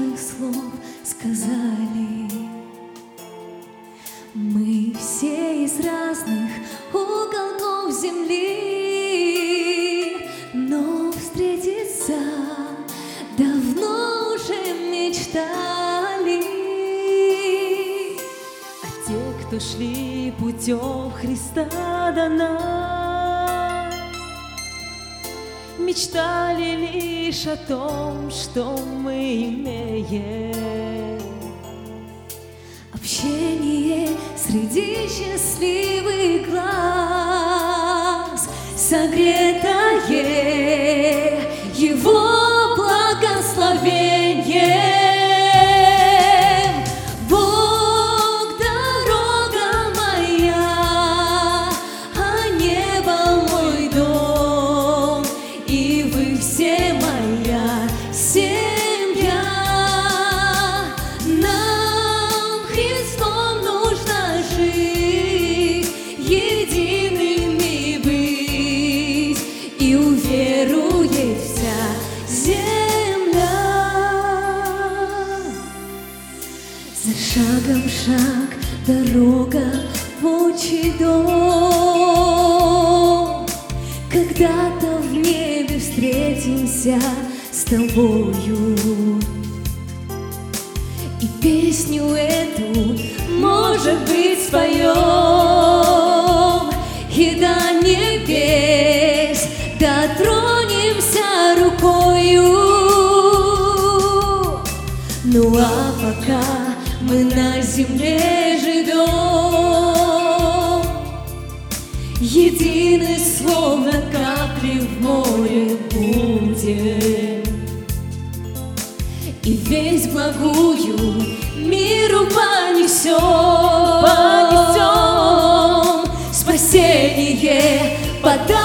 важных слов сказали. Мы все из разных уголков земли, но встретиться давно уже мечтали. А те, кто шли путем Христа до нас, мечтали лишь о том, что мы имеем. Общение среди счастливых шаг, дорога в отчий дом. Когда-то в небе встретимся с тобою. И песню эту, может быть, споем И до небес дотронемся рукою Ну а пока мы на земле живем. Едины, словно капли в море будем и весь благую миру понесем, понесем. Спасение, подарок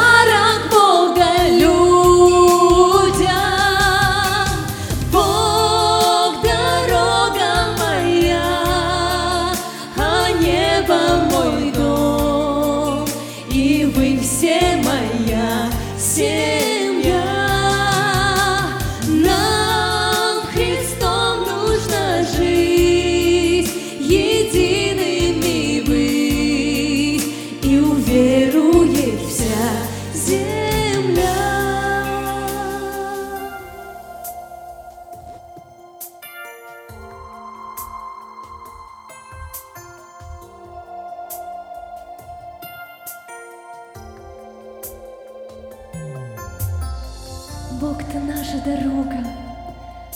Бог, Ты наша дорога,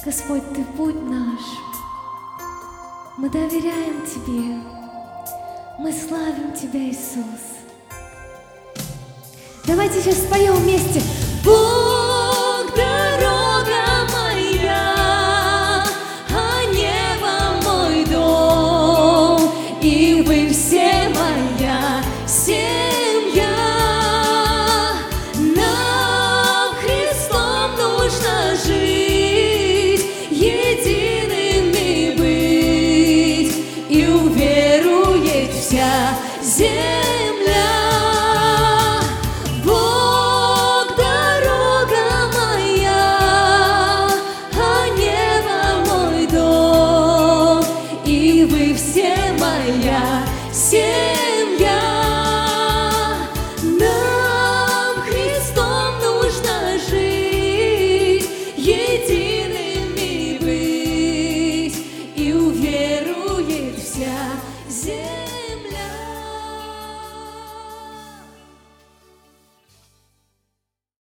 Господь, Ты путь наш. Мы доверяем Тебе, мы славим Тебя, Иисус. Давайте сейчас споем вместе. Путь земля. Бог дорога моя, а небо мой дом, и вы все моя семья. Нам Христом нужно жить, едиными быть, и уверует вся земля.